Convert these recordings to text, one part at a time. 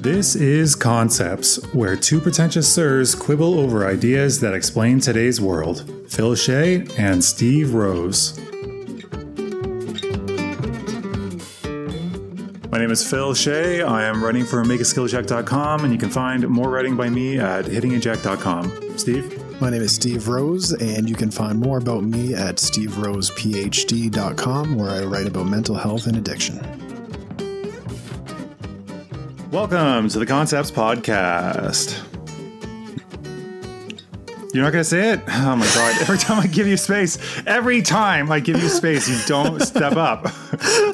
This is Concepts, where two pretentious sirs quibble over ideas that explain today's world. Phil Shea and Steve Rose. My name is Phil Shea. I am writing for MakeASkillJack.com, and you can find more writing by me at HittingAJack.com. Steve? My name is Steve Rose, and you can find more about me at SteveRosePhD.com, where I write about mental health and addiction. Welcome to the Concepts Podcast. You're not going to say it? Oh my God. Every time I give you space, every time I give you space, you don't step up.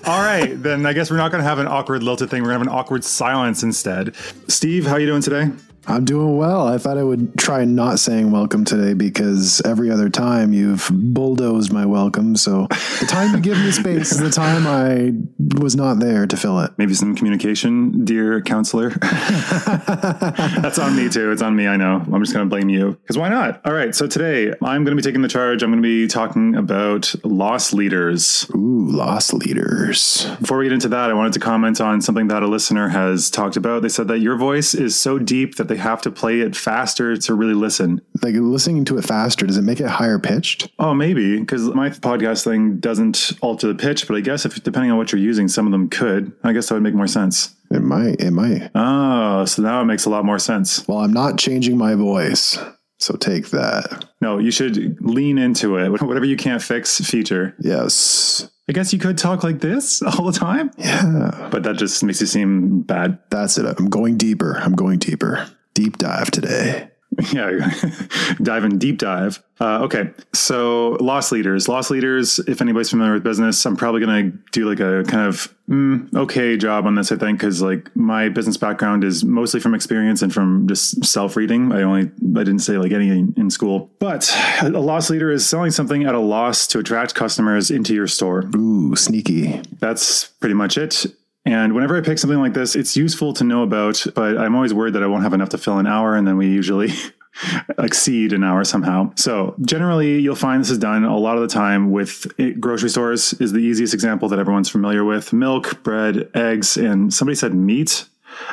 All right. Then I guess we're not going to have an awkward lilted thing. We're going to have an awkward silence instead. Steve, how are you doing today? I'm doing well. I thought I would try not saying welcome today because every other time you've bulldozed my welcome. So the time you give me space is the time I was not there to fill it. Maybe some communication, dear counselor. That's on me too. It's on me. I know. I'm just going to blame you because why not? All right. So today I'm going to be taking the charge. I'm going to be talking about loss leaders. Ooh, loss leaders. Before we get into that, I wanted to comment on something that a listener has talked about. They said that your voice is so deep that they have to play it faster to really listen. Like listening to it faster, does it make it higher pitched? Oh, maybe because my podcast thing doesn't alter the pitch, but I guess if depending on what you're using, some of them could. I guess that would make more sense. It might. It might. Oh, so now it makes a lot more sense. Well, I'm not changing my voice. So take that. No, you should lean into it. Whatever you can't fix, feature. Yes. I guess you could talk like this all the time. Yeah. But that just makes you seem bad. That's it. I'm going deeper. I'm going deeper. Deep dive today. Yeah, diving deep dive. Uh, okay, so loss leaders. Loss leaders. If anybody's familiar with business, I'm probably going to do like a kind of mm, okay job on this. I think because like my business background is mostly from experience and from just self reading. I only I didn't say like any in school. But a loss leader is selling something at a loss to attract customers into your store. Ooh, sneaky. That's pretty much it. And whenever I pick something like this, it's useful to know about, but I'm always worried that I won't have enough to fill an hour, and then we usually exceed an hour somehow. So generally, you'll find this is done a lot of the time with grocery stores is the easiest example that everyone's familiar with. Milk, bread, eggs, and somebody said meat.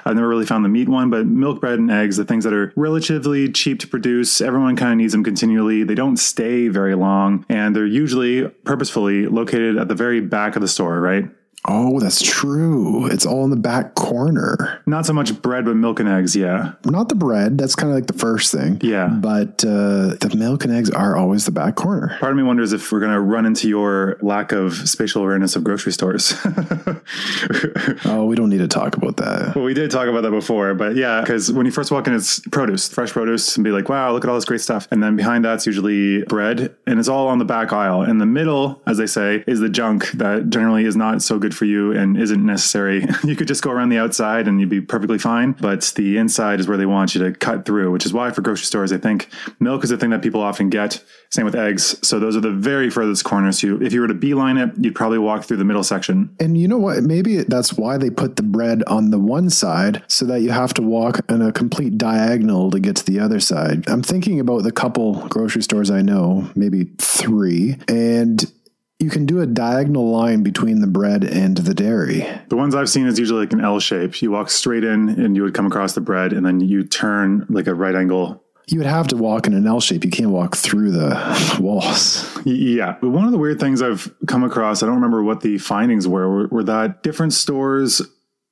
I've never really found the meat one, but milk, bread, and eggs, the things that are relatively cheap to produce, everyone kind of needs them continually. They don't stay very long, and they're usually purposefully located at the very back of the store, right? Oh, that's true. It's all in the back corner. Not so much bread, but milk and eggs. Yeah. Not the bread. That's kind of like the first thing. Yeah. But uh, the milk and eggs are always the back corner. Part of me wonders if we're going to run into your lack of spatial awareness of grocery stores. oh, we don't need to talk about that. Well, we did talk about that before, but yeah, because when you first walk in, it's produce, fresh produce, and be like, wow, look at all this great stuff. And then behind that's usually bread, and it's all on the back aisle. In the middle, as they say, is the junk that generally is not so good for you and isn't necessary. you could just go around the outside and you'd be perfectly fine, but the inside is where they want you to cut through, which is why for grocery stores, I think milk is the thing that people often get. Same with eggs. So those are the very furthest corners. You, if you were to beeline it, you'd probably walk through the middle section. And you know what? Maybe that's why they put the bread on the one side so that you have to walk in a complete diagonal to get to the other side. I'm thinking about the couple grocery stores I know, maybe three, and you can do a diagonal line between the bread and the dairy. The ones I've seen is usually like an L shape. You walk straight in and you would come across the bread and then you turn like a right angle you would have to walk in an L shape. You can't walk through the walls. Yeah. But one of the weird things I've come across, I don't remember what the findings were, were, were that different stores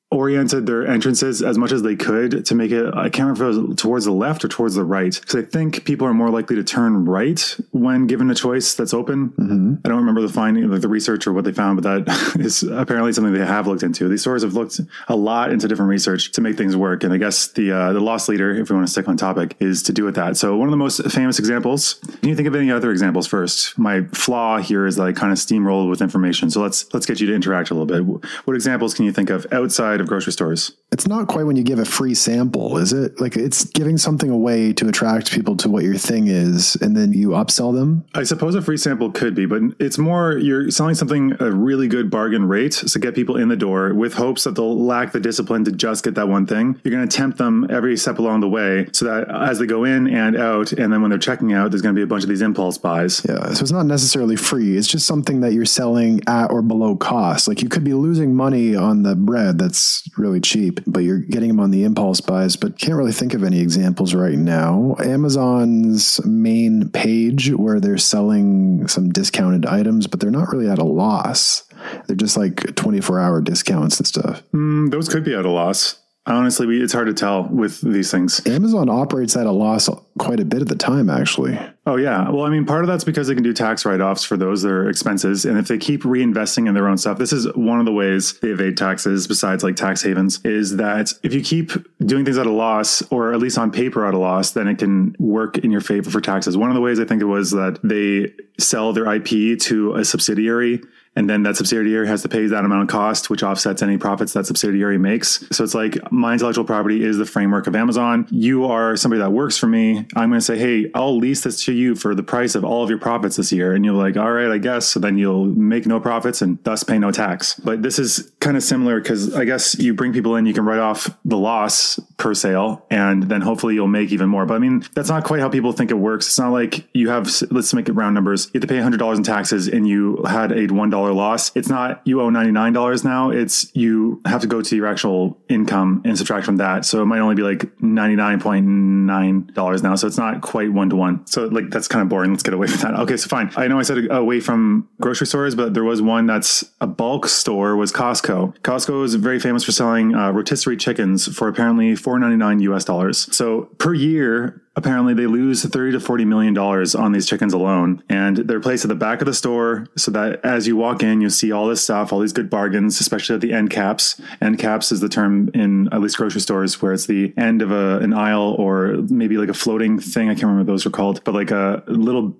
oriented their entrances as much as they could to make it i can't remember if it was towards the left or towards the right. Because i think people are more likely to turn right when given a choice that's open. Mm-hmm. i don't remember the finding like the research or what they found but that is apparently something they have looked into. These stores have looked a lot into different research to make things work and i guess the uh, the loss leader if we want to stick on topic is to do with that. So one of the most famous examples can you think of any other examples first? My flaw here is that i kind of steamroll with information. So let's let's get you to interact a little bit. What examples can you think of outside of grocery stores. It's not quite when you give a free sample, is it? Like it's giving something away to attract people to what your thing is, and then you upsell them. I suppose a free sample could be, but it's more you're selling something a really good bargain rate to get people in the door with hopes that they'll lack the discipline to just get that one thing. You're going to tempt them every step along the way so that as they go in and out, and then when they're checking out, there's going to be a bunch of these impulse buys. Yeah, so it's not necessarily free. It's just something that you're selling at or below cost. Like you could be losing money on the bread that's really cheap, but you're getting them on the impulse buys. But can't really think of any examples right now. Amazon's main page where they're selling some discounted items, but they're not really at a loss. They're just like 24 hour discounts and stuff. Mm, those could be at a loss. Honestly, we, it's hard to tell with these things. Amazon operates at a loss quite a bit at the time, actually. Oh, yeah. Well, I mean, part of that's because they can do tax write offs for those their expenses. And if they keep reinvesting in their own stuff, this is one of the ways they evade taxes, besides like tax havens, is that if you keep doing things at a loss, or at least on paper at a loss, then it can work in your favor for taxes. One of the ways I think it was that they sell their IP to a subsidiary and then that subsidiary has to pay that amount of cost, which offsets any profits that subsidiary makes. So it's like my intellectual property is the framework of Amazon. You are somebody that works for me. I'm going to say, hey, I'll lease this to you for the price of all of your profits this year. And you're like, all right, I guess. So then you'll make no profits and thus pay no tax. But this is kind of similar because I guess you bring people in, you can write off the loss per sale, and then hopefully you'll make even more. But I mean, that's not quite how people think it works. It's not like you have, let's make it round numbers. You have to pay $100 in taxes and you had a $1 loss. It's not you owe $99 now. It's you have to go to your actual income and subtract from that. So it might only be like $99.9 now. So it's not quite one to one. So like that's kind of boring. Let's get away from that. Okay, so fine. I know I said away from grocery stores, but there was one that's a bulk store was Costco. Costco is very famous for selling uh, rotisserie chickens for apparently 4.99 US dollars. So per year, apparently they lose 30 to 40 million dollars on these chickens alone and they're placed at the back of the store so that as you walk in you see all this stuff all these good bargains especially at the end caps. End caps is the term in at least grocery stores where it's the end of a, an aisle or maybe like a floating thing. I can't remember those are called but like a little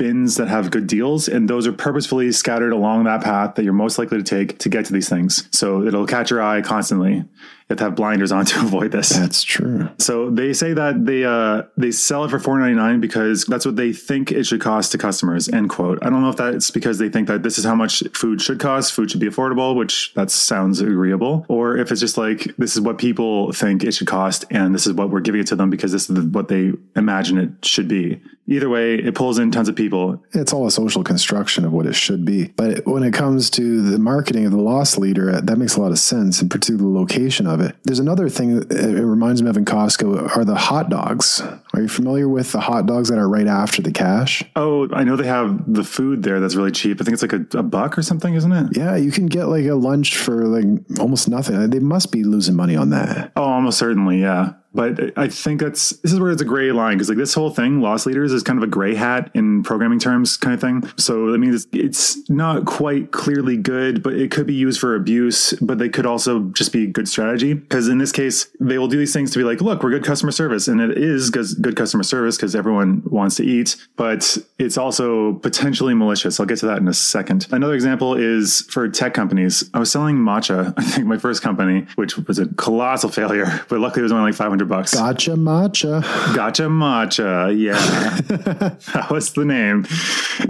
bins that have good deals and those are purposefully scattered along that path that you're most likely to take to get to these things so it'll catch your eye constantly you have to have blinders on to avoid this. That's true. So they say that they uh, they sell it for four ninety nine because that's what they think it should cost to customers. End quote. I don't know if that's because they think that this is how much food should cost. Food should be affordable, which that sounds agreeable, or if it's just like this is what people think it should cost, and this is what we're giving it to them because this is what they imagine it should be. Either way, it pulls in tons of people. It's all a social construction of what it should be. But when it comes to the marketing of the loss leader, that makes a lot of sense, and particularly the location of it. There's another thing that it reminds me of in Costco are the hot dogs. Are you familiar with the hot dogs that are right after the cash? Oh, I know they have the food there that's really cheap. I think it's like a, a buck or something, isn't it? Yeah, you can get like a lunch for like almost nothing. They must be losing money on that. Oh, almost certainly, yeah. But I think that's this is where it's a gray line because like this whole thing, loss leaders is kind of a gray hat in programming terms, kind of thing. So I mean, it's, it's not quite clearly good, but it could be used for abuse. But they could also just be good strategy because in this case, they will do these things to be like, look, we're good customer service, and it is good customer service because everyone wants to eat. But it's also potentially malicious. I'll get to that in a second. Another example is for tech companies. I was selling matcha. I think my first company, which was a colossal failure, but luckily it was only like 500 bucks. Gotcha matcha. Gotcha matcha. Yeah. that was the name.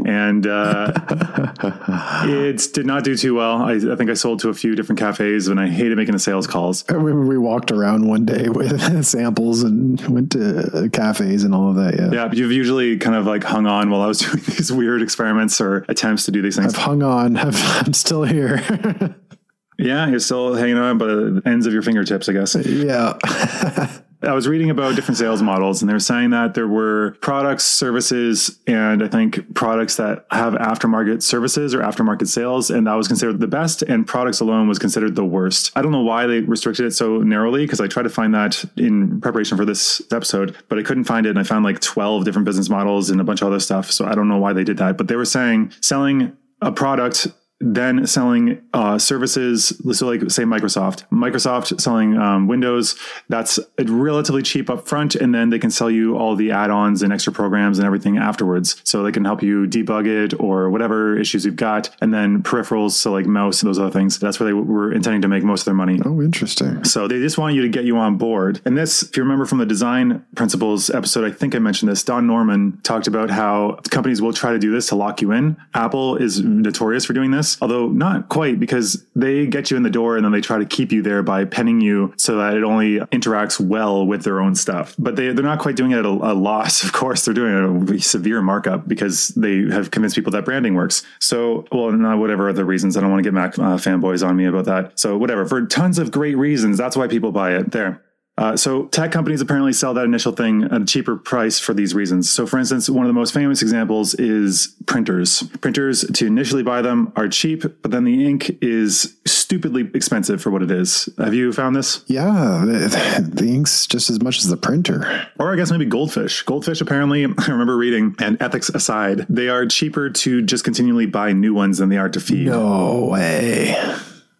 And uh, it did not do too well. I, I, think I sold to a few different cafes and I hated making the sales calls. I remember we walked around one day with samples and went to cafes and all of that. Yeah. Yeah. You've usually kind of like hung on while I was doing these weird experiments or attempts to do these things. I've hung on. I've, I'm still here. Yeah. You're still hanging on by the ends of your fingertips, I guess. Yeah. I was reading about different sales models and they were saying that there were products, services, and I think products that have aftermarket services or aftermarket sales. And that was considered the best and products alone was considered the worst. I don't know why they restricted it so narrowly because I tried to find that in preparation for this episode, but I couldn't find it. And I found like 12 different business models and a bunch of other stuff. So I don't know why they did that, but they were saying selling a product then selling uh, services. So, like say Microsoft, Microsoft selling um, Windows. That's relatively cheap up front, and then they can sell you all the add-ons and extra programs and everything afterwards. So they can help you debug it or whatever issues you've got, and then peripherals, so like mouse, and those other things. That's where they were intending to make most of their money. Oh, interesting. So they just want you to get you on board. And this, if you remember from the design principles episode, I think I mentioned this. Don Norman talked about how companies will try to do this to lock you in. Apple is notorious for doing this, although not quite because they get you in the door and then they try to keep you there by penning you so that it only interacts well with their own stuff. But they, they're not quite doing it at a, a loss. Of course, they're doing a severe markup because they have convinced people that branding works. So, well, not whatever other reasons. I don't want to get Mac uh, fanboys on me about that. So, whatever. For tons of great reasons, that's why people buy it. There. Uh, so tech companies apparently sell that initial thing at a cheaper price for these reasons. So for instance, one of the most famous examples is printers. Printers to initially buy them are cheap, but then the ink is stupidly expensive for what it is. Have you found this? Yeah, the, the ink's just as much as the printer. Or I guess maybe goldfish. Goldfish apparently, I remember reading, and ethics aside, they are cheaper to just continually buy new ones than they are to feed. No way.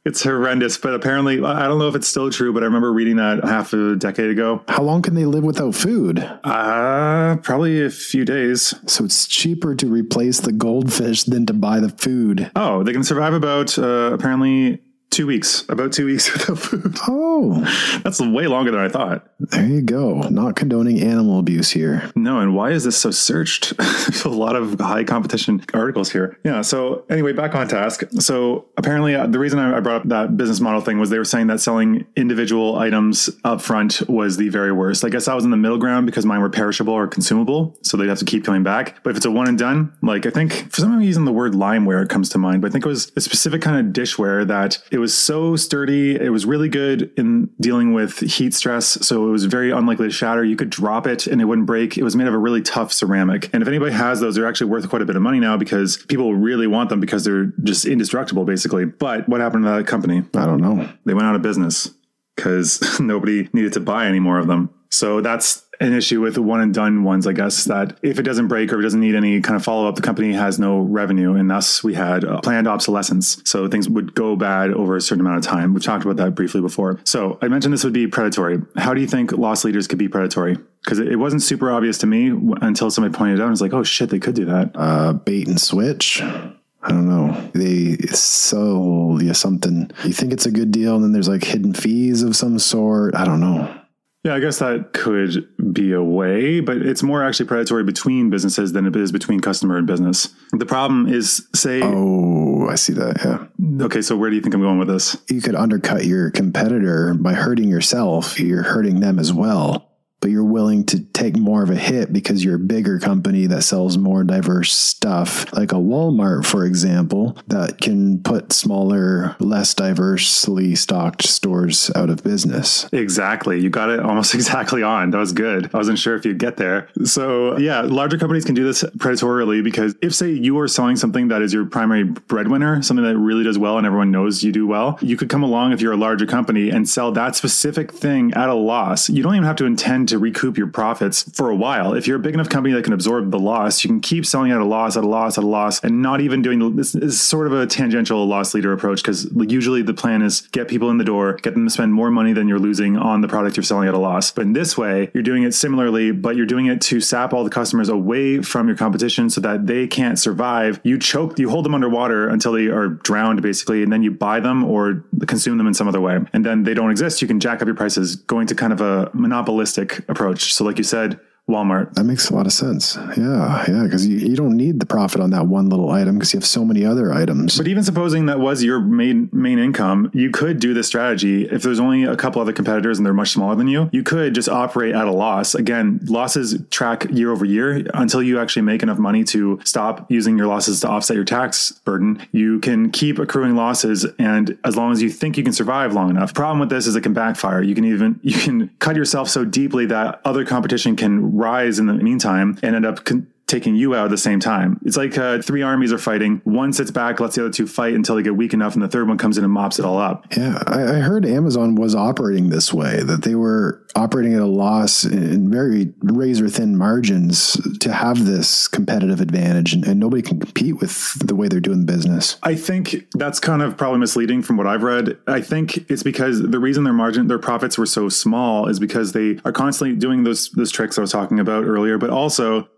It's horrendous, but apparently, I don't know if it's still true, but I remember reading that half a decade ago. How long can they live without food? Uh, probably a few days. So it's cheaper to replace the goldfish than to buy the food. Oh, they can survive about uh, apparently two weeks, about two weeks without food. Oh, That's way longer than I thought. there you go. Not condoning animal abuse here. No, and why is this so searched? There's a lot of high competition articles here. Yeah. So anyway, back on task. So apparently, uh, the reason I I brought up that business model thing was they were saying that selling individual items up front was the very worst. I guess I was in the middle ground because mine were perishable or consumable, so they'd have to keep coming back. But if it's a one and done, like I think for some reason the word limeware comes to mind, but I think it was a specific kind of dishware that it was so sturdy. It was really good in dealing with heat stress, so it was very unlikely to shatter. You could drop it and it wouldn't break. It was made of a really tough ceramic. And if anybody has those, they're actually worth quite a bit of money now because people really want them because they're just indestructible, basically. But what happened to that company? I don't know. They went out of business because nobody needed to buy any more of them. So that's an issue with the one and done ones, I guess, that if it doesn't break or it doesn't need any kind of follow up, the company has no revenue. And thus we had uh, planned obsolescence. So things would go bad over a certain amount of time. We've talked about that briefly before. So I mentioned this would be predatory. How do you think loss leaders could be predatory? Because it wasn't super obvious to me until somebody pointed it out. I was like, oh shit, they could do that. Uh, bait and switch. I don't know. They sell you something. You think it's a good deal, and then there's like hidden fees of some sort. I don't know. Yeah, I guess that could be a way, but it's more actually predatory between businesses than it is between customer and business. The problem is, say, Oh, I see that. Yeah. okay, so where do you think I'm going with this? You could undercut your competitor by hurting yourself. You're hurting them as well. But you're willing to take more of a hit because you're a bigger company that sells more diverse stuff, like a Walmart, for example, that can put smaller, less diversely stocked stores out of business. Exactly. You got it almost exactly on. That was good. I wasn't sure if you'd get there. So, yeah, larger companies can do this predatorily because if, say, you are selling something that is your primary breadwinner, something that really does well and everyone knows you do well, you could come along if you're a larger company and sell that specific thing at a loss. You don't even have to intend to recoup your profits for a while. If you're a big enough company that can absorb the loss, you can keep selling at a loss, at a loss, at a loss, and not even doing this is sort of a tangential loss leader approach because usually the plan is get people in the door, get them to spend more money than you're losing on the product you're selling at a loss. But in this way, you're doing it similarly, but you're doing it to sap all the customers away from your competition so that they can't survive. You choke, you hold them underwater until they are drowned basically, and then you buy them or consume them in some other way. And then they don't exist. You can jack up your prices going to kind of a monopolistic approach. So like you said, Walmart. That makes a lot of sense. Yeah, yeah, because you, you don't need the profit on that one little item because you have so many other items. But even supposing that was your main main income, you could do this strategy if there's only a couple other competitors and they're much smaller than you. You could just operate at a loss. Again, losses track year over year until you actually make enough money to stop using your losses to offset your tax burden. You can keep accruing losses, and as long as you think you can survive long enough. Problem with this is it can backfire. You can even you can cut yourself so deeply that other competition can rise in the meantime and end up con- taking you out at the same time. It's like uh, three armies are fighting. One sits back, lets the other two fight until they get weak enough, and the third one comes in and mops it all up. Yeah, I, I heard Amazon was operating this way, that they were operating at a loss in very razor thin margins to have this competitive advantage, and, and nobody can compete with the way they're doing business. I think that's kind of probably misleading from what I've read. I think it's because the reason their margin, their profits were so small is because they are constantly doing those those tricks I was talking about earlier, but also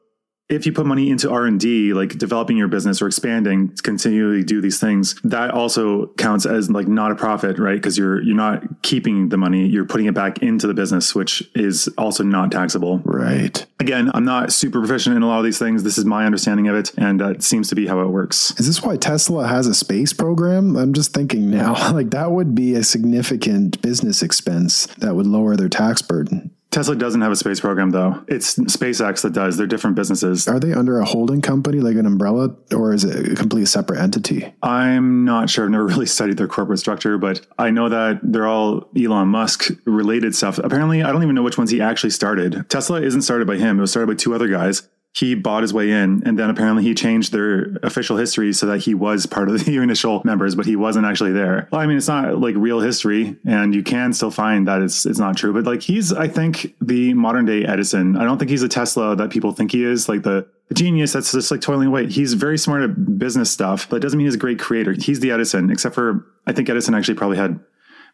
if you put money into r&d like developing your business or expanding to continually do these things that also counts as like not a profit right because you're you're not keeping the money you're putting it back into the business which is also not taxable Right. again i'm not super proficient in a lot of these things this is my understanding of it and it seems to be how it works Is this why Tesla has a space program? I'm just thinking now, like that would be a significant business expense that would lower their tax burden. Tesla doesn't have a space program though it's SpaceX that does they're different businesses Are they under a holding company like an umbrella, or is it a completely separate entity? I'm not sure. I've never really studied their corporate structure, but I know that they're all Elon Musk related stuff. Apparently, I don't even know which ones he actually started. Tesla isn't started by him. It was started by two other guys. He bought his way in, and then apparently he changed their official history so that he was part of the initial members, but he wasn't actually there. Well, I mean, it's not like real history, and you can still find that it's it's not true. But like he's, I think, the modern day Edison. I don't think he's a Tesla that people think he is. Like the genius that's just like toiling away. He's very smart at business stuff, but it doesn't mean he's a great creator. He's the Edison, except for I think Edison actually probably had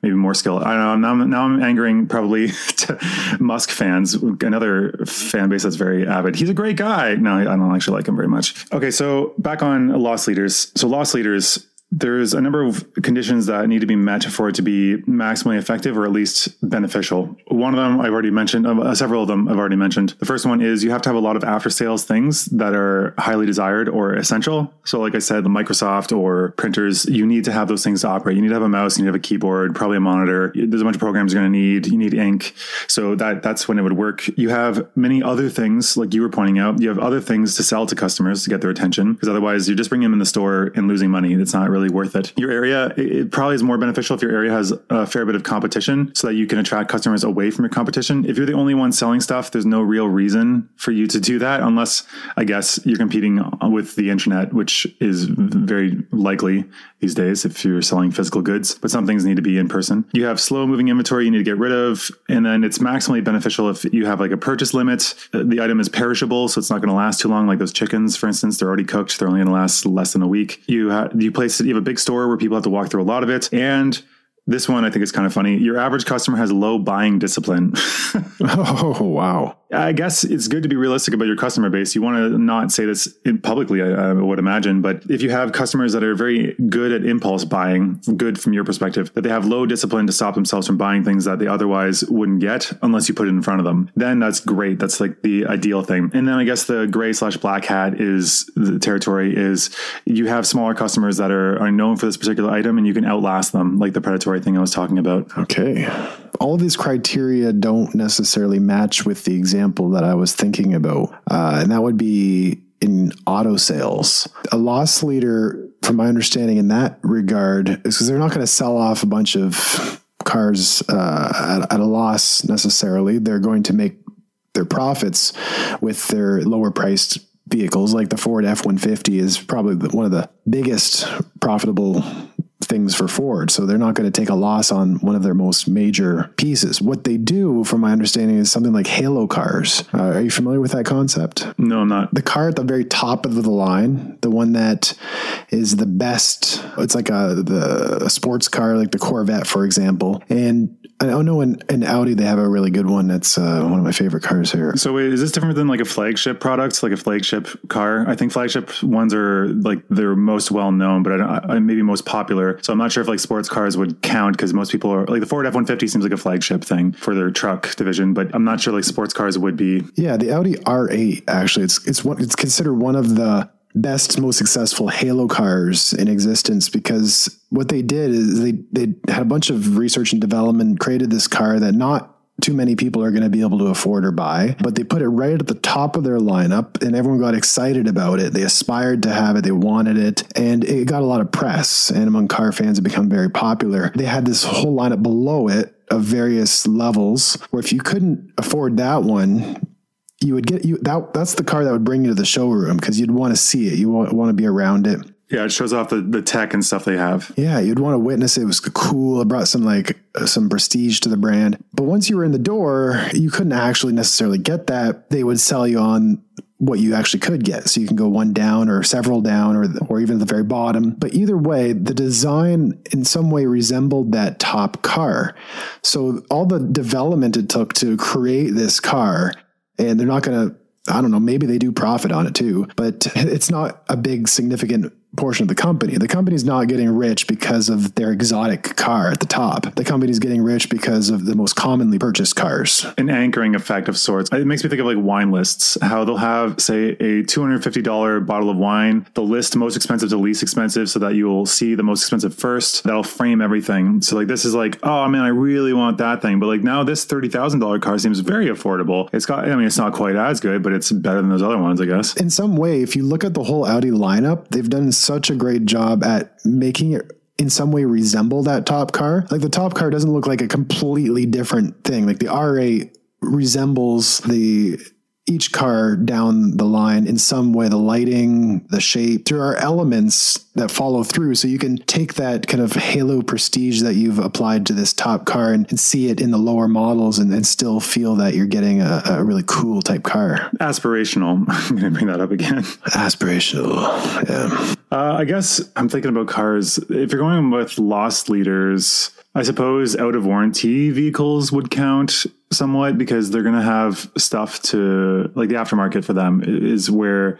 maybe more skill. I don't know. Now, I'm- now I'm angering probably Musk fans, another fan base that's very avid. He's a great guy. No, I don't actually like him very much. Okay, so back on loss leaders. So loss leaders. There's a number of conditions that need to be met for it to be maximally effective or at least beneficial. One of them I've already mentioned, uh, several of them I've already mentioned. The first one is you have to have a lot of after sales things that are highly desired or essential. So, like I said, the Microsoft or printers, you need to have those things to operate. You need to have a mouse, you need to have a keyboard, probably a monitor. There's a bunch of programs you're going to need. You need ink. So that that's when it would work. You have many other things, like you were pointing out. You have other things to sell to customers to get their attention, because otherwise you're just bringing them in the store and losing money. It's not really worth it. Your area, it, it probably is more beneficial if your area has a fair bit of competition, so that you can attract customers away from your competition. If you're the only one selling stuff, there's no real reason for you to do that, unless I guess you're competing with the internet, which is very likely these days if you're selling physical goods. But some things need to be in person. You have slow moving inventory you need to get rid of, and then it's maximally beneficial if you have like a purchase limit. Uh, The item is perishable, so it's not going to last too long. Like those chickens, for instance, they're already cooked; they're only going to last less than a week. You ha- you place you have a big store where people have to walk through a lot of it, and this one I think is kind of funny. Your average customer has low buying discipline. Oh, wow. I guess it's good to be realistic about your customer base. You want to not say this in publicly, I, I would imagine, but if you have customers that are very good at impulse buying, good from your perspective, that they have low discipline to stop themselves from buying things that they otherwise wouldn't get unless you put it in front of them, then that's great. That's like the ideal thing. And then I guess the gray slash black hat is the territory is you have smaller customers that are, are known for this particular item and you can outlast them, like the predatory thing I was talking about. Okay. All of these criteria don't necessarily match with the example that I was thinking about. Uh, and that would be in auto sales. A loss leader, from my understanding in that regard, is because they're not going to sell off a bunch of cars uh, at, at a loss necessarily. They're going to make their profits with their lower priced vehicles like the Ford F-150 is probably one of the biggest profitable things for Ford. So they're not going to take a loss on one of their most major pieces. What they do, from my understanding, is something like Halo cars. Uh, are you familiar with that concept? No, I'm not. The car at the very top of the line, the one that is the best. It's like a the a sports car, like the Corvette, for example. And I don't know in, in Audi they have a really good one. That's uh, one of my favorite cars here. So wait, is this different than like a flagship product, like a flagship car? I think flagship ones are like they're most well known, but I, I, maybe most popular. So I'm not sure if like sports cars would count because most people are like the Ford F150 seems like a flagship thing for their truck division, but I'm not sure like sports cars would be. Yeah, the Audi R8 actually it's it's one it's considered one of the best most successful halo cars in existence because what they did is they they had a bunch of research and development created this car that not too many people are going to be able to afford or buy, but they put it right at the top of their lineup and everyone got excited about it. They aspired to have it, they wanted it, and it got a lot of press. And among car fans, it became very popular. They had this whole lineup below it of various levels where if you couldn't afford that one, you would get you that that's the car that would bring you to the showroom because you'd want to see it. You want, want to be around it. Yeah, it shows off the, the tech and stuff they have. Yeah, you'd want to witness it. It was cool. It brought some like uh, some prestige to the brand. But once you were in the door, you couldn't actually necessarily get that. They would sell you on what you actually could get. So you can go one down or several down or or even at the very bottom. But either way, the design in some way resembled that top car. So all the development it took to create this car and they're not going to I don't know, maybe they do profit on it too, but it's not a big significant portion of the company. The company's not getting rich because of their exotic car at the top. The company's getting rich because of the most commonly purchased cars. An anchoring effect of sorts. It makes me think of like wine lists, how they'll have, say, a $250 bottle of wine. They'll list most expensive to least expensive so that you'll see the most expensive first. That'll frame everything. So, like, this is like, oh man, I really want that thing. But like now this $30,000 car seems very affordable. It's got, I mean, it's not quite as good, but it's better than those other ones, I guess. In some way, if you look at the whole Audi lineup, they've done such a great job at making it in some way resemble that top car. Like the top car doesn't look like a completely different thing. Like the R8 resembles the each car down the line in some way the lighting the shape there are elements that follow through. So you can take that kind of halo prestige that you've applied to this top car and, and see it in the lower models and, and still feel that you're getting a, a, really cool type car. Aspirational. I'm going to bring that up again. Aspirational yeah. Uh, i guess i'm thinking about cars. If you're going with lost leaders I suppose out of warranty vehicles would count somewhat because they're going to have stuff to like the aftermarket for them is where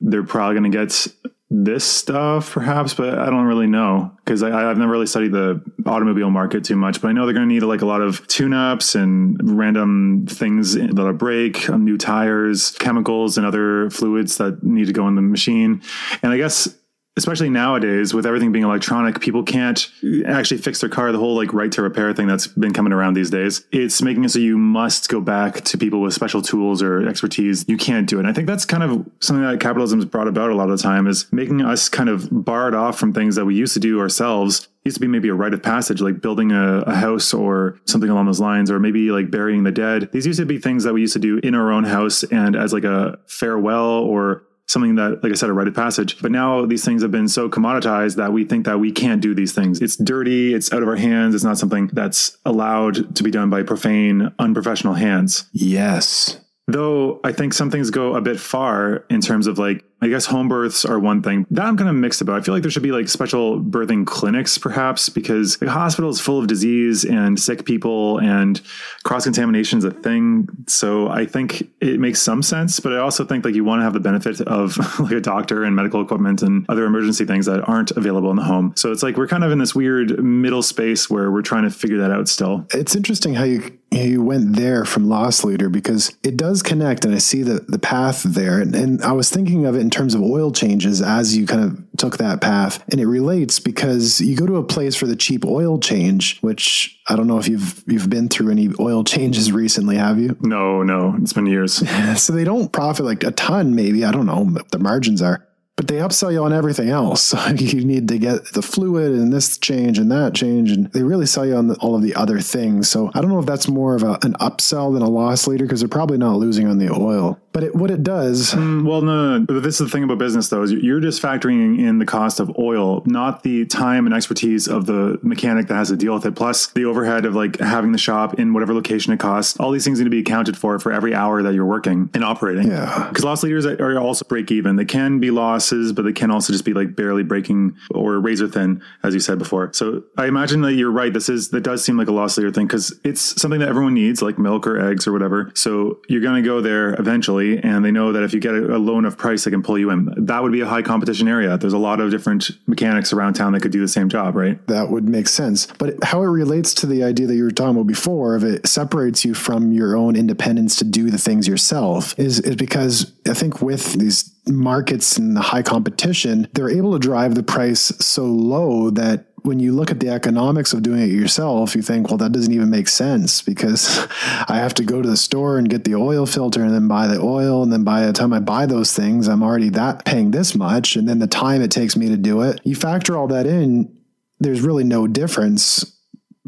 they're probably going to get this stuff perhaps but i don't really know because i've never really studied the automobile market too much but i know they're going to need like a lot of tune-ups and random things that'll break um, new tires chemicals and other fluids that need to go in the machine. And i guess especially nowadays with everything being electronic, people can't actually fix their car. The whole like right to repair thing that's been coming around these days, it's making it so you must go back to people with special tools or expertise. You can't do it. And I think that's kind of something that capitalism has brought about a lot of the time is making us kind of barred off from things that we used to do ourselves used to be maybe a rite of passage, like building a, a, house or something along those lines, or maybe like burying the dead. These used to be things that we used to do in our own house and as like a farewell or something that, like I said, a rite of passage. But now these things have been so commoditized that we think that we can't do these things. It's dirty. It's out of our hands. It's not something that's allowed to be done by profane, unprofessional hands. Yes. Though I think some things go a bit far in terms of like I guess home births are one thing. That I'm kind of mixed about. I feel like there should be like special birthing clinics, perhaps, because the hospital is full of disease and sick people, and cross contamination is a thing. So I think it makes some sense, but I also think like you want to have the benefit of like a doctor and medical equipment and other emergency things that aren't available in the home. So it's like we're kind of in this weird middle space where we're trying to figure that out still. It's interesting how you you went there from loss leader because it does connect, and I see the the path there, and, and I was thinking of it in terms of oil changes as you kind of took that path. And it relates because you go to a place for the cheap oil change, which I don't know if you've you've been through any oil changes recently, have you? No, no, it's been years. so they don't profit like a ton, maybe. I don't know what the margins are but they upsell you on everything else. you need to get the fluid and this change and that change, and they really sell you on the, all of the other things. So I don't know if that's more of a, an upsell than a loss leader because they're probably not losing on the oil. But it, what it does, mm, well, no, no, no, this is the thing about business though is you're just factoring in the cost of oil, not the time and expertise of the mechanic that has to deal with it, plus the overhead of like having the shop in whatever location it costs. All these things need to be accounted for for every hour that you're working and operating. Yeah, because loss leaders are also break even. They can be lost but they can also just be like barely breaking or razor thin, as you said before. So I imagine that you're right. This is that does seem like a loss leader thing because it's something that everyone needs, like milk or eggs or whatever. So you're going to go there eventually, and they know that if you get a, a low enough price, they can pull you in. That would be a high competition area. There's a lot of different mechanics around town that could do the same job, right? That would make sense. But how it relates to the idea that you were talking about before of it separates you from your own independence to do the things yourself is, is because I think with these markets and the high competition, they're able to drive the price so low that when you look at the economics of doing it yourself, you think, well, that doesn't even make sense because I have to go to the store and get the oil filter and then buy the oil. And then by the time I buy those things, I'm already that paying this much. And then the time it takes me to do it, you factor all that in, there's really no difference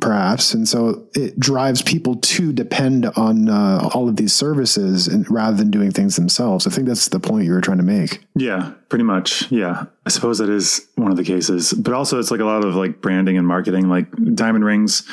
perhaps. And so it drives people to depend on uh, all of these services and, rather than doing things themselves. I think that's the point you were trying to make. Yeah, pretty much. Yeah. I suppose that is one of the cases. But also, it's like a lot of like branding and marketing, like diamond rings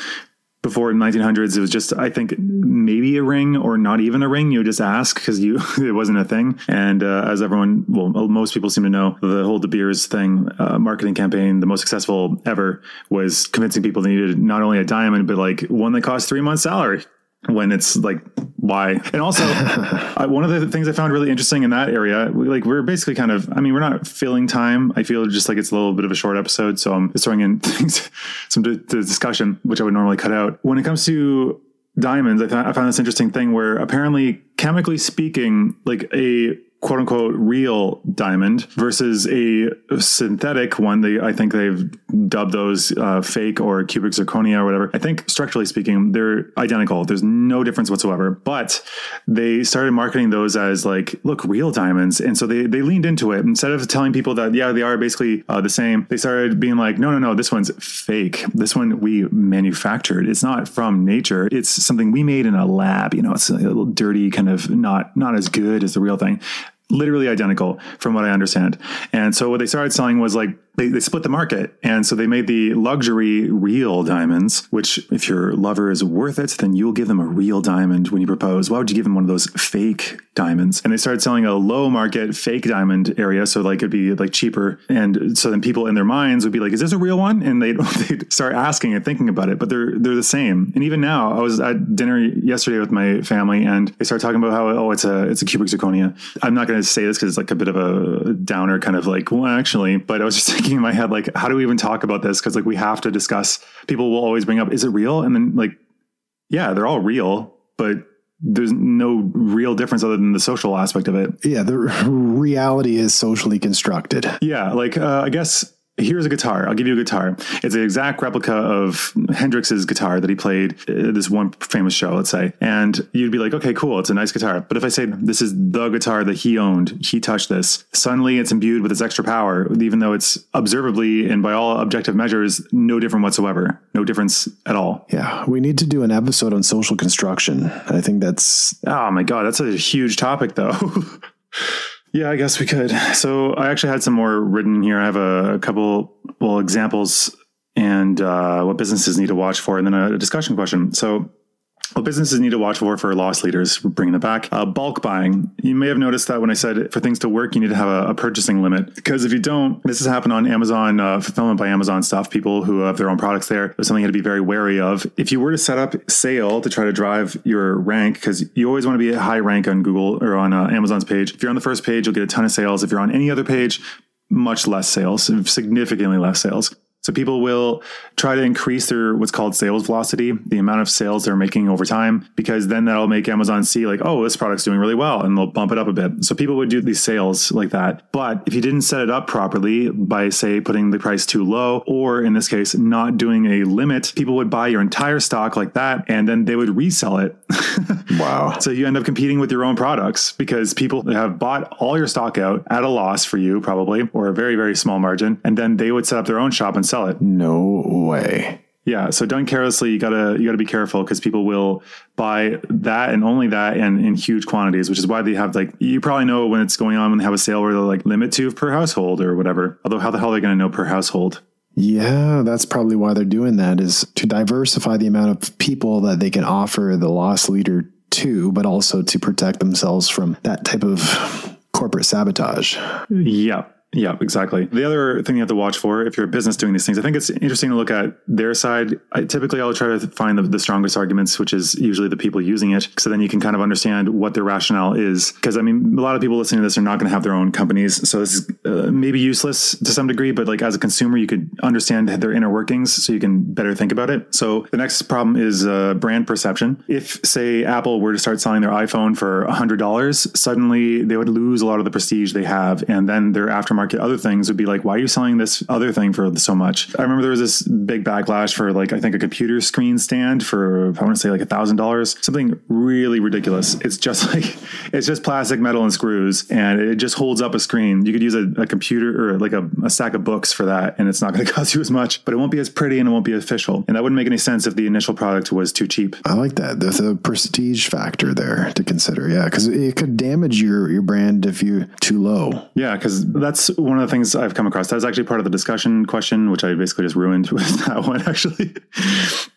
before in 1900s it was just i think maybe a ring or not even a ring. You just ask because you it wasn't a thing. And uh, as everyone well most people seem to know the whole De Beers thing uh, marketing campaign the most successful ever was convincing people they needed not only a diamond but like one that cost three months salary when it's like why. And also I, one of the things i found really interesting in that area we, like we're basically kind of i mean we're not filling time. I feel just like it's a little bit of a short episode so um, i'm just throwing in things some d- discussion which i would normally cut out. When it comes to diamonds I, th- I found this interesting thing where apparently chemically speaking like a quote unquote real diamond versus a synthetic one. They, I think they've dubbed those uh, fake or cubic zirconia or whatever. I think structurally speaking, they're identical. There's no difference whatsoever. But they started marketing those as like, look, real diamonds. And so they, they leaned into it. Instead of telling people that, yeah, they are basically uh, the same, they started being like, no, no, no, this one's fake. This one we manufactured. It's not from nature. It's something we made in a lab. You know, it's a little dirty, kind of not, not as good as the real thing literally identical from what I understand. And so what they started selling was like they, they split the market. And so they made the luxury real diamonds, which if your lover is worth it, then you'll give them a real diamond when you propose. Why would you give them one of those fake diamonds? And they started selling a low market fake diamond area. So like it'd be like cheaper. And so then people in their minds would be like, is this a real one? And they'd, they'd start asking and thinking about it, but they're, they're the same. And even now I was at dinner yesterday with my family and they started talking about how, oh, it's a, it's a cubic zirconia. I'm not going to say this because it's like a bit of a downer kind of like, well, actually, but I was just thinking, thinking in my head, like, how do we even talk about this? Because like we have to discuss. People will always bring up, is it real? And then like, yeah, they're all real, but there's no real difference other than the social aspect of it. Yeah, the reality is socially constructed. Yeah, like uh, I guess here's a guitar. I'll give you a guitar. It's an exact replica of Hendrix's guitar that he played this one famous show, let's say. And you'd be like, okay, cool. It's a nice guitar. But if I say this is the guitar that he owned, he touched this, suddenly it's imbued with its extra power, even though it's observably and by all objective measures, no different whatsoever. No difference at all. Yeah. We need to do an episode on social construction. I think that's. Oh my God. That's a huge topic, though. Yeah, I guess we could. So I actually had some more written here. I have a, a couple well examples and uh, what businesses need to watch for, and then a discussion question. So what businesses need to watch for for loss leaders, bringing it back. Uh, bulk buying. You may have noticed that when I said for things to work, you need to have a, a purchasing limit. Because if you don't, this has happened on Amazon, uh, fulfillment by Amazon stuff, people who have their own products there. Something you have to be very wary of. If you were to set up sale to try to drive your rank, because you always want to be a high rank on Google or on uh, Amazon's page. If you're on the first page, you'll get a ton of sales. If you're on any other page, much less sales, significantly less sales. So people will try to increase their what's called sales velocity, the amount of sales they're making over time, because then that'll make Amazon see like, oh, this product's doing really well, and they'll bump it up a bit. So people would do these sales like that. But if you didn't set it up properly by say putting the price too low, or in this case, not doing a limit, people would buy your entire stock like that, and then they would resell it. wow. So you end up competing with your own products because people have bought all your stock out at a loss for you, probably, or a very, very small margin, and then they would set up their own shop and sell it. No way. Yeah, so done carelessly, you gotta you gotta be careful because people will buy that and only that and in huge quantities, which is why they have like you probably know when it's going on when they have a sale where they're like limit to per household or whatever. Although how the hell are they gonna know per household? Yeah, that's probably why they're doing that is to diversify the amount of people that they can offer the loss leader to, but also to protect themselves from that type of corporate sabotage. Yeah. Yeah, exactly. The other thing you have to watch for if you're a business doing these things, I think it's interesting to look at their side. I, typically, I'll try to find the, the, strongest arguments, which is usually the people using it. So then you can kind of understand what their rationale is. Because I mean, a lot of people listening to this are not going to have their own companies. So this is uh, maybe useless to some degree, but like as a consumer, you could understand their inner workings so you can better think about it. So the next problem is uh, brand perception. If, say, Apple were to start selling their iPhone for $100, suddenly they would lose a lot of the prestige they have. And then their aftermarket aftermarket other things would be like, why are you selling this other thing for so much? I remember there was this big backlash for like, I think a computer screen stand for, I want to say like a thousand dollars, something really ridiculous. It's just like, it's just plastic, metal, and screws, and it just holds up a screen. You could use a, a computer or like a, a stack of books for that, and it's not going to cost you as much, but it won't be as pretty and it won't be official. And that wouldn't make any sense if the initial product was too cheap. I like that. There's a prestige factor there to consider. Yeah, because it could damage your your brand if you too low. Yeah, because that's one of the things I've come across. That was actually part of the discussion question, which I basically just ruined with that one. Actually,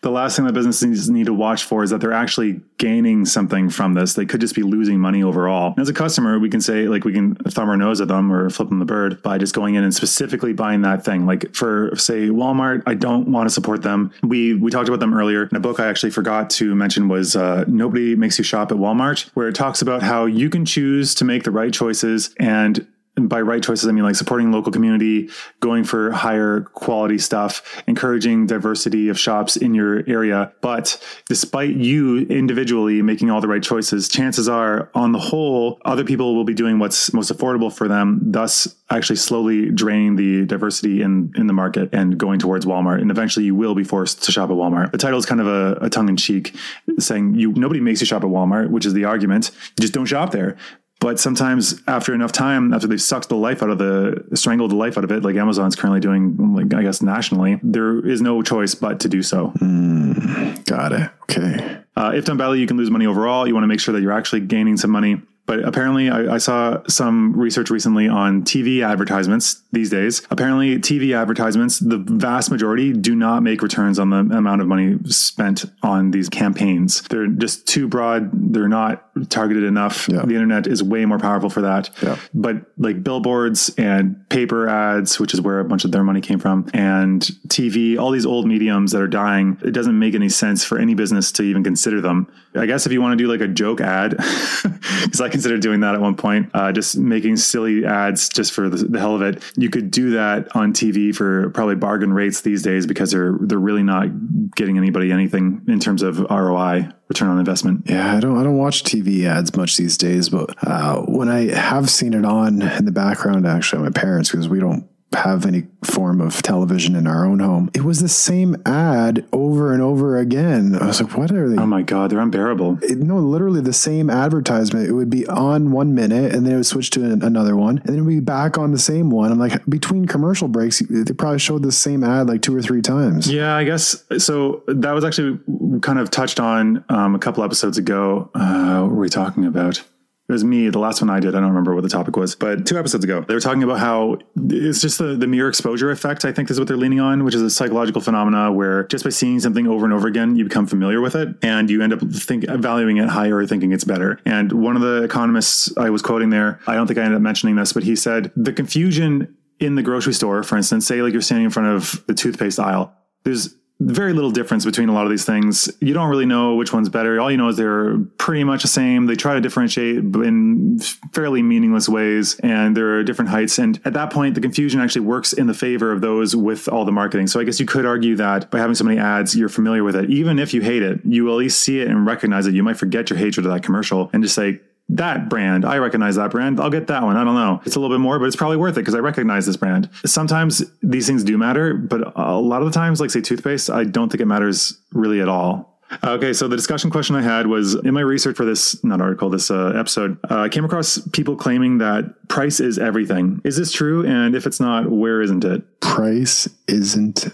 the last thing that businesses need to watch for is that they're actually gaining something from this. They could just be losing money overall. As a customer, we can say like we can thumb our nose at them or flip them the bird by just going in and specifically buying that thing. Like for say Walmart, I don't want to support them. We we talked about them earlier in a book I actually forgot to mention was uh, Nobody Makes You Shop at Walmart, where it talks about how you can choose to make the right choices and by right choices, I mean like supporting local community, going for higher quality stuff, encouraging diversity of shops in your area. But despite you individually making all the right choices, chances are, on the whole, other people will be doing what's most affordable for them, thus actually slowly draining the diversity in, in the market and going towards Walmart. And eventually you will be forced to shop at Walmart. The title is kind of a, a tongue in cheek saying you nobody makes you shop at Walmart, which is the argument. You just don't shop there. But sometimes after enough time, after they've sucked the life out of the, strangled the life out of it, like Amazon's currently doing, like I guess nationally, there is no choice but to do so. Mm, got it. Okay. Uh, if done badly, you can lose money overall. You want to make sure that you're actually gaining some money. But apparently, I, I, saw some research recently on TV advertisements these days. Apparently, TV advertisements, the vast majority do not make returns on the amount of money spent on these campaigns. They're just too broad. They're not targeted enough. Yeah. The internet is way more powerful for that. Yeah. But like billboards and paper ads, which is where a bunch of their money came from, and TV, all these old mediums that are dying, it doesn't make any sense for any business to even consider them. I guess if you want to do like a joke ad, because I considered doing that at one point, uh, just making silly ads just for the, the, hell of it. You could do that on TV for probably bargain rates these days because they're they're really not getting anybody anything in terms of ROI return on investment. Yeah, I don't I don't watch TV ads much these days, but uh, when I have seen it on in the background, actually, my parents because we don't have any form of television in our own home. It was the same ad over and over again. I was like, what are they? Oh my God, they're unbearable. It, no, literally the same advertisement. It would be on one minute and then it would switch to an, another one and then it would be back on the same one. I'm like, between commercial breaks, they probably showed the same ad like two or three times. Yeah, I guess. So that was actually kind of touched on um, a couple episodes ago. Uh, what were we talking about? It was me, the last one I did. I don't remember what the topic was, but two episodes ago, they were talking about how it's just the, the mere exposure effect, I think is what they're leaning on, which is a psychological phenomena where just by seeing something over and over again, you become familiar with it and you end up think, valuing it higher or thinking it's better. And one of the economists I was quoting there, I don't think I ended up mentioning this, but he said the confusion in the grocery store, for instance, say like you're standing in front of the toothpaste aisle, there's very little difference between a lot of these things. You don't really know which one's better. All you know is they're pretty much the same. They try to differentiate in fairly meaningless ways and there are different heights. And at that point, the confusion actually works in the favor of those with all the marketing. So I guess you could argue that by having so many ads, you're familiar with it. Even if you hate it, you will at least see it and recognize it. You might forget your hatred of that commercial and just say, that brand. I recognize that brand. I'll get that one. I don't know. It's a little bit more, but it's probably worth it because I recognize this brand. Sometimes these things do matter, but a lot of the times, like say toothpaste, I don't think it matters really at all. Okay, so the discussion question I had was in my research for this, not article, this uh, episode, uh, I came across people claiming that price is everything. Is this true? And if it's not, where isn't it? Price isn't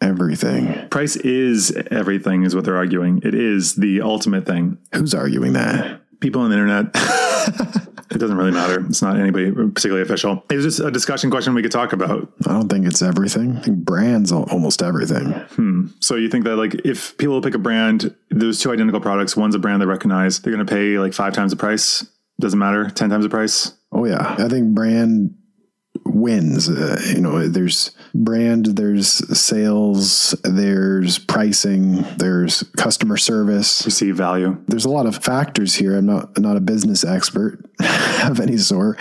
everything. Price is everything, is what they're arguing. It is the ultimate thing. Who's arguing that? People on the internet. it doesn't really matter. It's not anybody particularly official. It was just a discussion question we could talk about. I don't think it's everything. I think brands almost everything. Hmm. So you think that like if people pick a brand, there's two identical products. One's a brand they recognize. They're going to pay like five times the price. Doesn't matter. Ten times the price. Oh yeah, I think brand wins. Uh, you know, there's brand, there's sales, there's pricing, there's customer service, perceived value. There's a lot of factors here. I'm not not a business expert of any sort,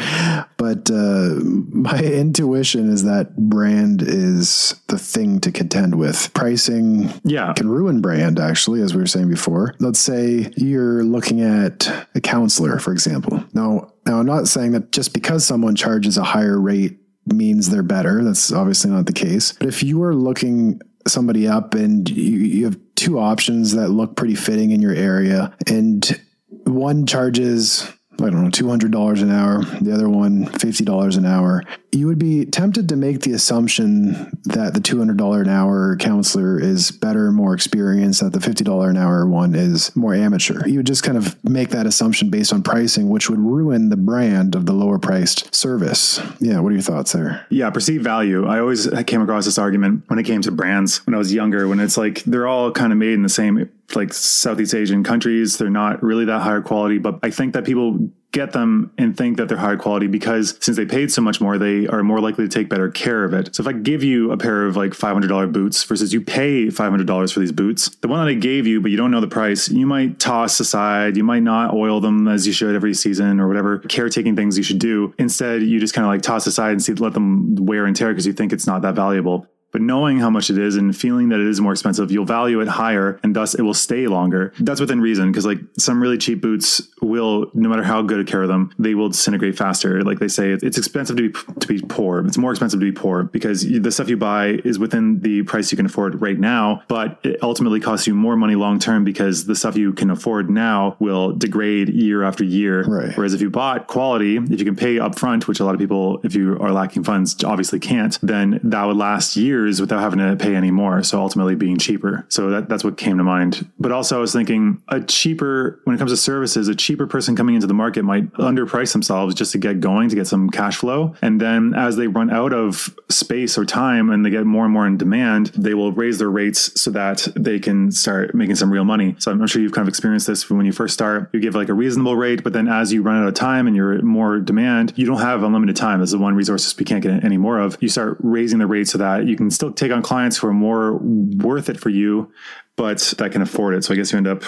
but uh, my intuition is that brand is the thing to contend with. Pricing, yeah, can ruin brand. Actually, as we were saying before, let's say you're looking at a counselor, for example. Now Now, I'm not saying that just because someone charges a higher rate means they're better. That's obviously not the case. But if you are looking somebody up and you, you have two options that look pretty fitting in your area, and one charges I don't know, $200 an hour, the other one, $50 an hour. You would be tempted to make the assumption that the $200 an hour counselor is better, more experienced, that the $50 an hour one is more amateur. You would just kind of make that assumption based on pricing, which would ruin the brand of the lower priced service. Yeah, what are your thoughts there? Yeah, perceived value. I always came across this argument when it came to brands when I was younger, when it's like they're all kind of made in the same like Southeast Asian countries. They're not really that higher quality, but I think that people get them and think that they're high quality because since they paid so much more, they are more likely to take better care of it. So if I give you a pair of like $500 boots versus you pay $500 for these boots, the one that I gave you, but you don't know the price, you might toss aside, you might not oil them as you should every season or whatever caretaking things you should do. Instead, you just kind of like toss aside and see, let them wear and tear because you think it's not that valuable. But knowing how much it is and feeling that it is more expensive, you'll value it higher and thus it will stay longer. That's within reason because like some really cheap boots will, no matter how good a care of them, they will disintegrate faster. Like they say, it's expensive to be to be poor. It's more expensive to be poor because the stuff you buy is within the price you can afford right now, but it ultimately costs you more money long term because the stuff you can afford now will degrade year after year. Right. Whereas if you bought quality, if you can pay upfront, which a lot of people, if you are lacking funds, obviously can't, then that would last years years without having to pay any more. So ultimately being cheaper. So that, that's what came to mind. But also I was thinking a cheaper, when it comes to services, a cheaper person coming into the market might underprice themselves just to get going, to get some cash flow. And then as they run out of space or time and they get more and more in demand, they will raise their rates so that they can start making some real money. So I'm sure you've kind of experienced this when you first start. You give like a reasonable rate, but then as you run out of time and you're more demand, you don't have unlimited time. That's the one resource we can't get any more of. You start raising the rate so that you can still take on clients who are more worth it for you, but that can afford it. So I guess you end up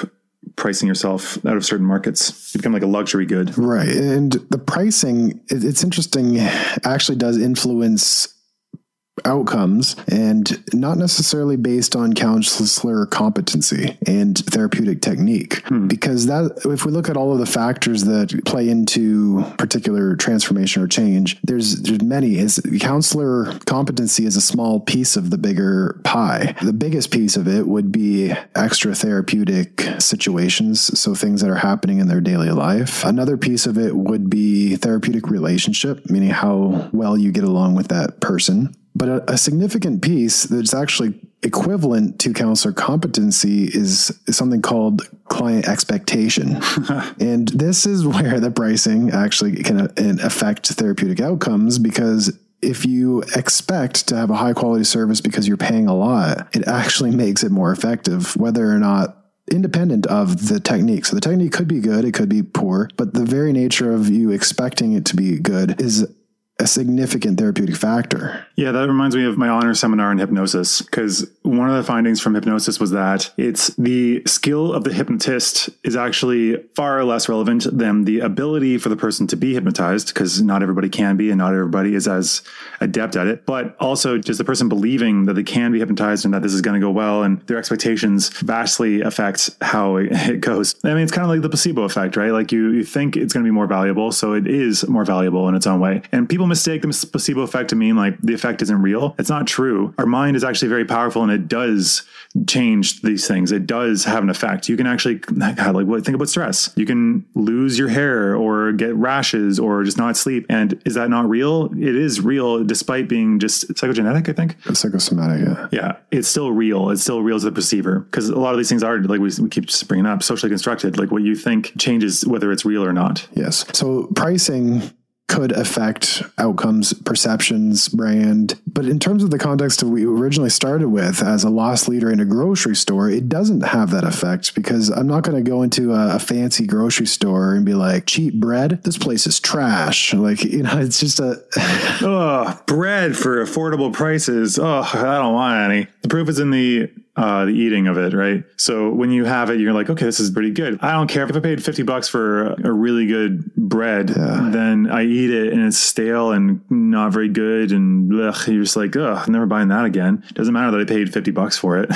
pricing yourself out of certain markets. You become like a luxury good. Right. And the pricing, it's interesting, actually does influence outcomes and not necessarily based on counselor competency and therapeutic technique. Hmm. because that if we look at all of the factors that play into particular transformation or change there's there's many. Is counselor competency is a small piece of the bigger pie. The biggest piece of it would be extra therapeutic situations so things that are happening in their daily life. Another piece of it would be therapeutic relationship meaning how well you get along with that person but a, a, significant piece that's actually equivalent to counselor competency is, is something called client expectation. and this is where the pricing actually can uh, affect therapeutic outcomes because if you expect to have a high quality service because you're paying a lot, it actually makes it more effective, whether or not independent of the technique. So the technique could be good, it could be poor, but the very nature of you expecting it to be good is a significant therapeutic factor. Yeah, that reminds me of my honor seminar in hypnosis because one of the findings from hypnosis was that it's the skill of the hypnotist is actually far less relevant than the ability for the person to be hypnotized because not everybody can be and not everybody is as adept at it. But also just the person believing that they can be hypnotized and that this is going to go well and their expectations vastly affect how it goes. I mean, it's kind of like the placebo effect, right? Like you, you think it's going to be more valuable, so it is more valuable in its own way. And people people mistake the placebo effect to mean like the effect isn't real. It's not true. Our mind is actually very powerful and it does change these things. It does have an effect. You can actually God, like what think about stress. You can lose your hair or get rashes or just not sleep. And is that not real? It is real despite being just psychogenetic, I think. Psychosomatic, yeah. Yeah. It's still real. It's still real to the perceiver. Because a lot of these things are like we, we keep just bringing up socially constructed. Like what you think changes whether it's real or not. Yes. So pricing could affect outcomes, perceptions, brand. But in terms of the context that we originally started with as a loss leader in a grocery store, it doesn't have that effect because I'm not going to go into a, a, fancy grocery store and be like, cheap bread, this place is trash. Like, you know, it's just a. oh, bread for affordable prices. Oh, I don't want any. The proof is in the uh, the eating of it, right? So when you have it, you're like, okay, this is pretty good. I don't care if I paid 50 bucks for a really good bread, yeah. then I eat it and it's stale and not very good. And ugh, you're just like, ugh, I'm never buying that again. Doesn't matter that I paid 50 bucks for it.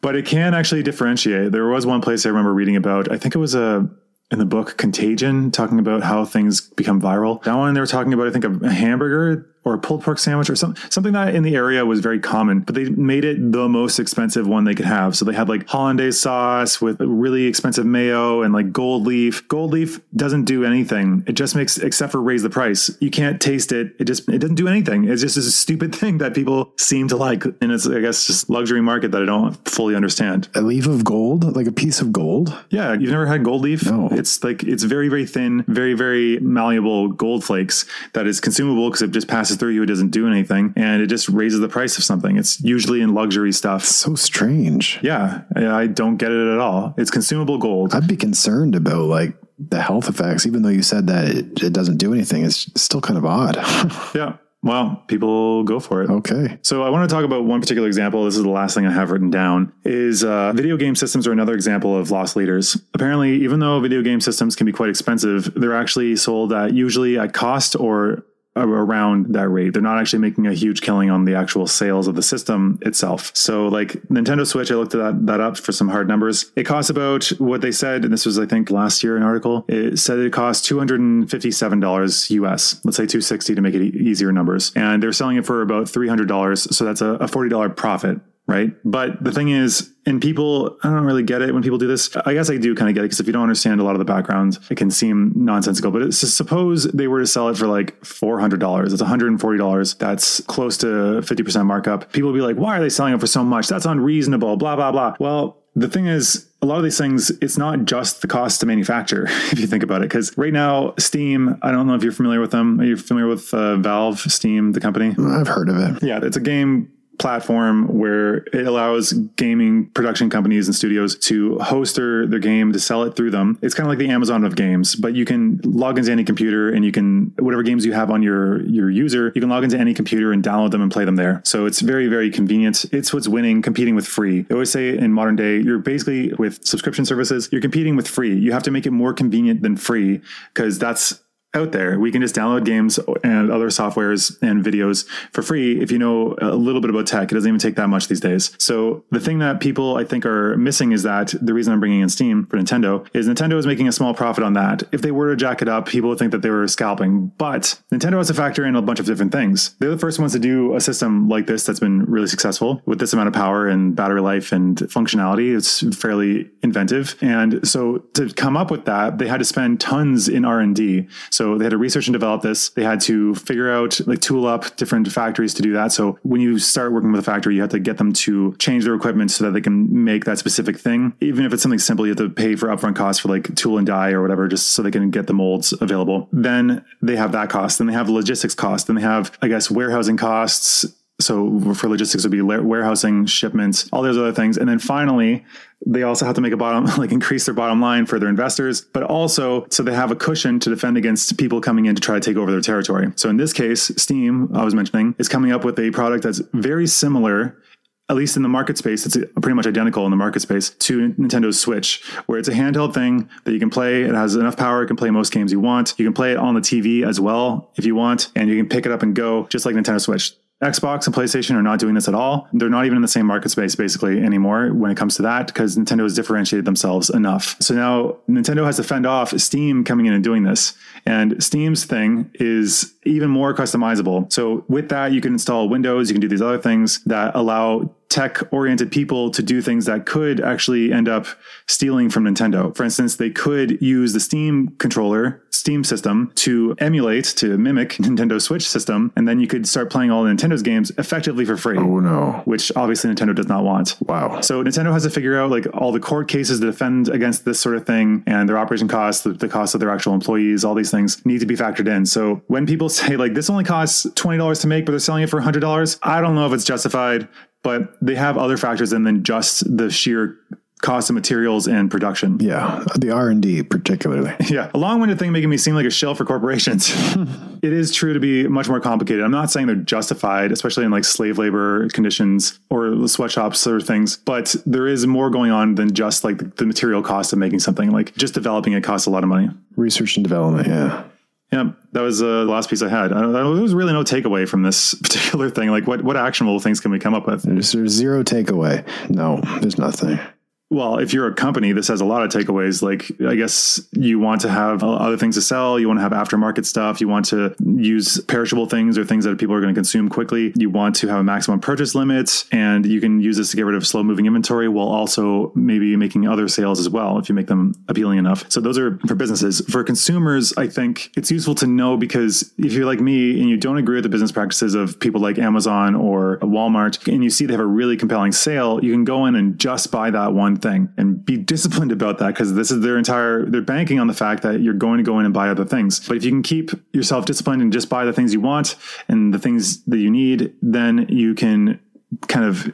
but it can actually differentiate. There was one place I remember reading about, I think it was a, in the book Contagion, talking about how things become viral. That one they were talking about, I think, a hamburger or a pulled pork sandwich or something something that in the area was very common but they made it the most expensive one they could have. So they had like hollandaise sauce with really expensive mayo and like gold leaf. Gold leaf doesn't do anything. It just makes except for raise the price you can't taste it. It just it doesn't do anything. It's just a stupid thing that people seem to like. And it's i guess just luxury market that i don't fully understand. A leaf of gold, like a piece of gold. yeah, you've never had gold leaf? No. It's like it's very very thin, very very malleable gold flakes that is consumable because it just passes through you. It doesn't do anything, and it just raises the price of something. It's usually in luxury stuff. So strange. Yeah, I I don't get it at all. It's consumable gold. I'd be concerned about like the health effects, even though you said that it, it doesn't do anything. It's still kind of odd. Yeah. Well, people go for it. okay. So I want to talk about one particular example. This is the last thing I have written down. Is uh, video game systems are another example of loss leaders. Apparently, even though video game systems can be quite expensive, they're actually sold at usually at cost or Uh, around that rate. They're not actually making a huge killing on the actual sales of the system itself. So like Nintendo Switch, I looked at that, that up for some hard numbers. It costs about what they said, and this was I think last year an article. It said it cost two hundred and fifty-seven dollars US. Let's say two sixty to make it e- easier numbers, and they're selling it for about three hundred dollars. So that's a, a forty dollar profit right? But the thing is, and people, I don't really get it when people do this. I guess I do kind of get it because if you don't understand a lot of the background, it can seem nonsensical. But it's, suppose they were to sell it for like $400, it's $140. That's close to 50% markup. People will be like, why are they selling it for so much? That's unreasonable, blah, blah, blah. Well, the thing is, a lot of these things, it's not just the cost to manufacture, if you think about it. Because right now, Steam, I don't know if you're familiar with them. Are you familiar with uh, Valve, Steam, the company? I've heard of it. Yeah, it's a game platform where it allows gaming production companies and studios to host their, their game to sell it through them. It's kind of like the Amazon of games, but you can log into any computer and you can whatever games you have on your your user, you can log into any computer and download them and play them there. So it's very very convenient. It's what's winning competing with free. I always say in modern day, you're basically with subscription services, you're competing with free. You have to make it more convenient than free because that's out there. We can just download games and other softwares and videos for free if you know a little bit about tech. It doesn't even take that much these days. So the thing that people I think are missing is that the reason I'm bringing in Steam for Nintendo is Nintendo is making a small profit on that. If they were to jack it up, people would think that they were scalping. But Nintendo has to factor in a bunch of different things. They're the first ones to do a system like this that's been really successful with this amount of power and battery life and functionality. It's fairly inventive. And so to come up with that, they had to spend tons in R&D. So they had to research and develop this. They had to figure out, like, tool up different factories to do that. So when you start working with a factory, you have to get them to change their equipment so that they can make that specific thing. Even if it's something simple, you have to pay for upfront costs for like tool and die or whatever, just so they can get the molds available. Then they have that cost. Then they have logistics cost. Then they have, I guess, warehousing costs. So for logistics would be warehousing, shipments, all those other things. And then finally, they also have to make a bottom, like increase their bottom line for their investors, but also so they have a cushion to defend against people coming in to try to take over their territory. So in this case, Steam, I was mentioning, is coming up with a product that's very similar at least in the market space, it's pretty much identical in the market space to Nintendo's Switch, where it's a handheld thing that you can play. It has enough power, it can play most games you want. You can play it on the TV as well if you want, and you can pick it up and go just like Nintendo Switch. Xbox and PlayStation are not doing this at all. They're not even in the same market space basically anymore when it comes to that because Nintendo has differentiated themselves enough. So now Nintendo has to fend off Steam coming in and doing this. And Steam's thing is even more customizable. So with that, you can install Windows, you can do these other things that allow tech oriented people to do things that could actually end up stealing from Nintendo. For instance, they could use the Steam controller, Steam system to emulate, to mimic Nintendo Switch system, and then you could start playing all Nintendo's games effectively for free. Oh no. Which obviously Nintendo does not want. Wow. So Nintendo has to figure out like all the court cases to defend against this sort of thing and their operation costs, the, the cost of their actual employees, all these things need to be factored in. So when people say like this only costs $20 to make, but they're selling it for $100, I don't know if it's justified, but they have other factors in than just the sheer cost of materials and production. Yeah, the R and D particularly. Yeah, a long-winded thing making me seem like a shell for corporations. it is true to be much more complicated. I'm not saying they're justified, especially in like slave labor conditions or sweatshops or things, but there is more going on than just like the material cost of making something. Like just developing it costs a lot of money. Research and development. Yeah. Yeah, that was uh, the last piece I had. I, there was really no takeaway from this particular thing. Like, what what actionable things can we come up with? There's, there's zero takeaway. No, there's nothing. Well, if you're a company, this has a lot of takeaways. Like, I guess you want to have uh, other things to sell. You want to have aftermarket stuff. You want to use perishable things or things that people are going to consume quickly. You want to have a maximum purchase limit, and you can use this to get rid of slow moving inventory while also maybe making other sales as well if you make them appealing enough. So, those are for businesses. For consumers, I think it's useful to know because if you're like me and you don't agree with the business practices of people like Amazon or Walmart, and you see they have a really compelling sale, you can go in and just buy that one thing and be disciplined about that because this is their entire they're banking on the fact that you're going to go in and buy other things. But if you can keep yourself disciplined and just buy the things you want and the things that you need, then you can kind of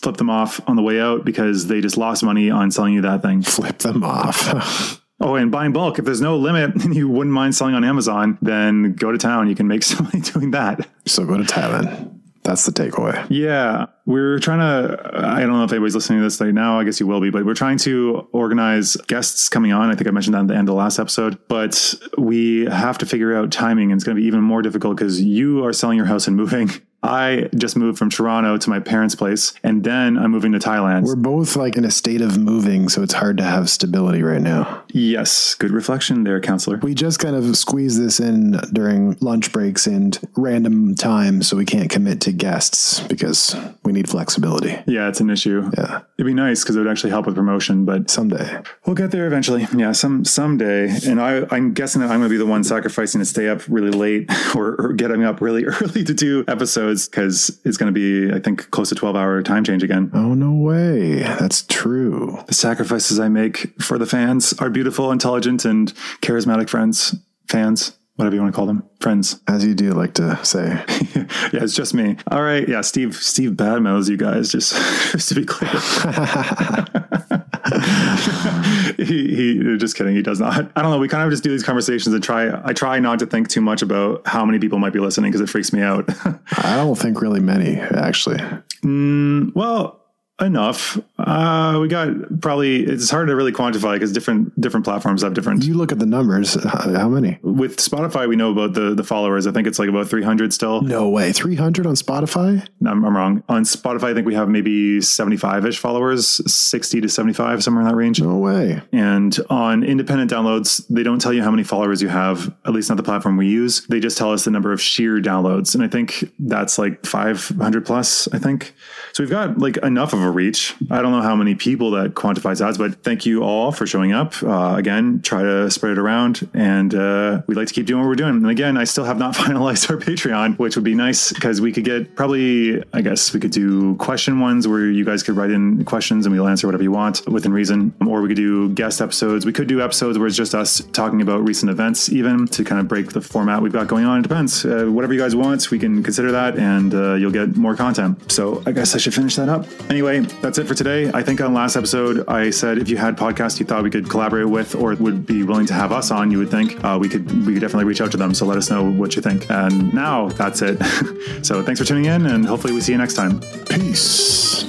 flip them off on the way out because they just lost money on selling you that thing. Flip them off. Oh, and buying bulk, if there's no limit and you wouldn't mind selling on Amazon, then go to town. You can make some money doing that. so go to Thailand. That's the takeaway. Yeah. We're trying to, I don't know if anybody's listening to this right now. I guess you will be, but we're trying to organize guests coming on. I think I mentioned that at the end of the last episode, but we have to figure out timing and it's going to be even more difficult because you are selling your house and moving. I just moved from Toronto to my parents' place, and then I'm moving to Thailand. We're both like in a state of moving, so it's hard to have stability right now. yes, good reflection there, counselor. We just kind of squeeze this in during lunch breaks and random times, so we can't commit to guests because we need flexibility. Yeah, it's an issue. Yeah, It'd be nice because it would actually help with promotion, but someday. We'll get there eventually. Yeah, some someday. And I, I'm guessing that I'm going to be the one sacrificing to stay up really late or, or getting up really early to do episodes because it's going to be, I think, close to 12 hour time change again. Oh no way! That's true. The sacrifices I make for the fans are beautiful, intelligent, and charismatic friends, fans, whatever you want to call them, friends. As you do like to say. yeah, it's just me. All right. Yeah, Steve. Steve badmouths you guys. Just, just to be clear. he, he just kidding. He does not. I don't know. We kind of just do these conversations and try. I try not to think too much about how many people might be listening because it freaks me out. I don't think really many actually. Mm, well, enough. Uh, we got probably. It's hard to really quantify because different different platforms have different. You look at the numbers. How how many? With Spotify, we know about the the followers. I think it's like about three hundred still. No way. Three hundred on Spotify. No, I'm, I'm wrong. On Spotify, I think we have maybe seventy five ish followers, sixty to seventy five, somewhere in that range. No way. And on independent downloads, they don't tell you how many followers you have, at least not the platform we use. They just tell us the number of sheer downloads. And I think that's like 500 plus, I think. So we've got like enough of a reach. I don't know how many people that quantifies as, but thank you all for showing up. Uh, again, try to spread it around. And uh, we'd like to keep doing what we're doing. And again, I still have not finalized our Patreon, which would be nice because we could get probably, I guess we could do question ones where you guys could write in questions and we'll answer whatever you want within reason. Or we could do guest episodes. We could do episodes where it's just us talking about recent events, even to kind of break the format we've got going on. It depends. Uh, whatever you guys want, we can consider that and uh, you'll get more content. So I guess I should finish that up. Anyway, that's it for today. I think on last episode, I said if you had podcasts you thought we could collaborate with or would be willing to have us on, you would think uh, we could we could definitely reach out to them. So let us know what you think. And now that's it. so thanks for tuning in, and hopefully we see you next time. Peace.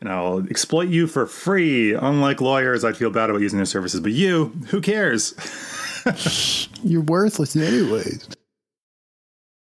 And I'll exploit you for free. Unlike lawyers, I'd feel bad about using their services, but you, who cares? You're worthless anyways.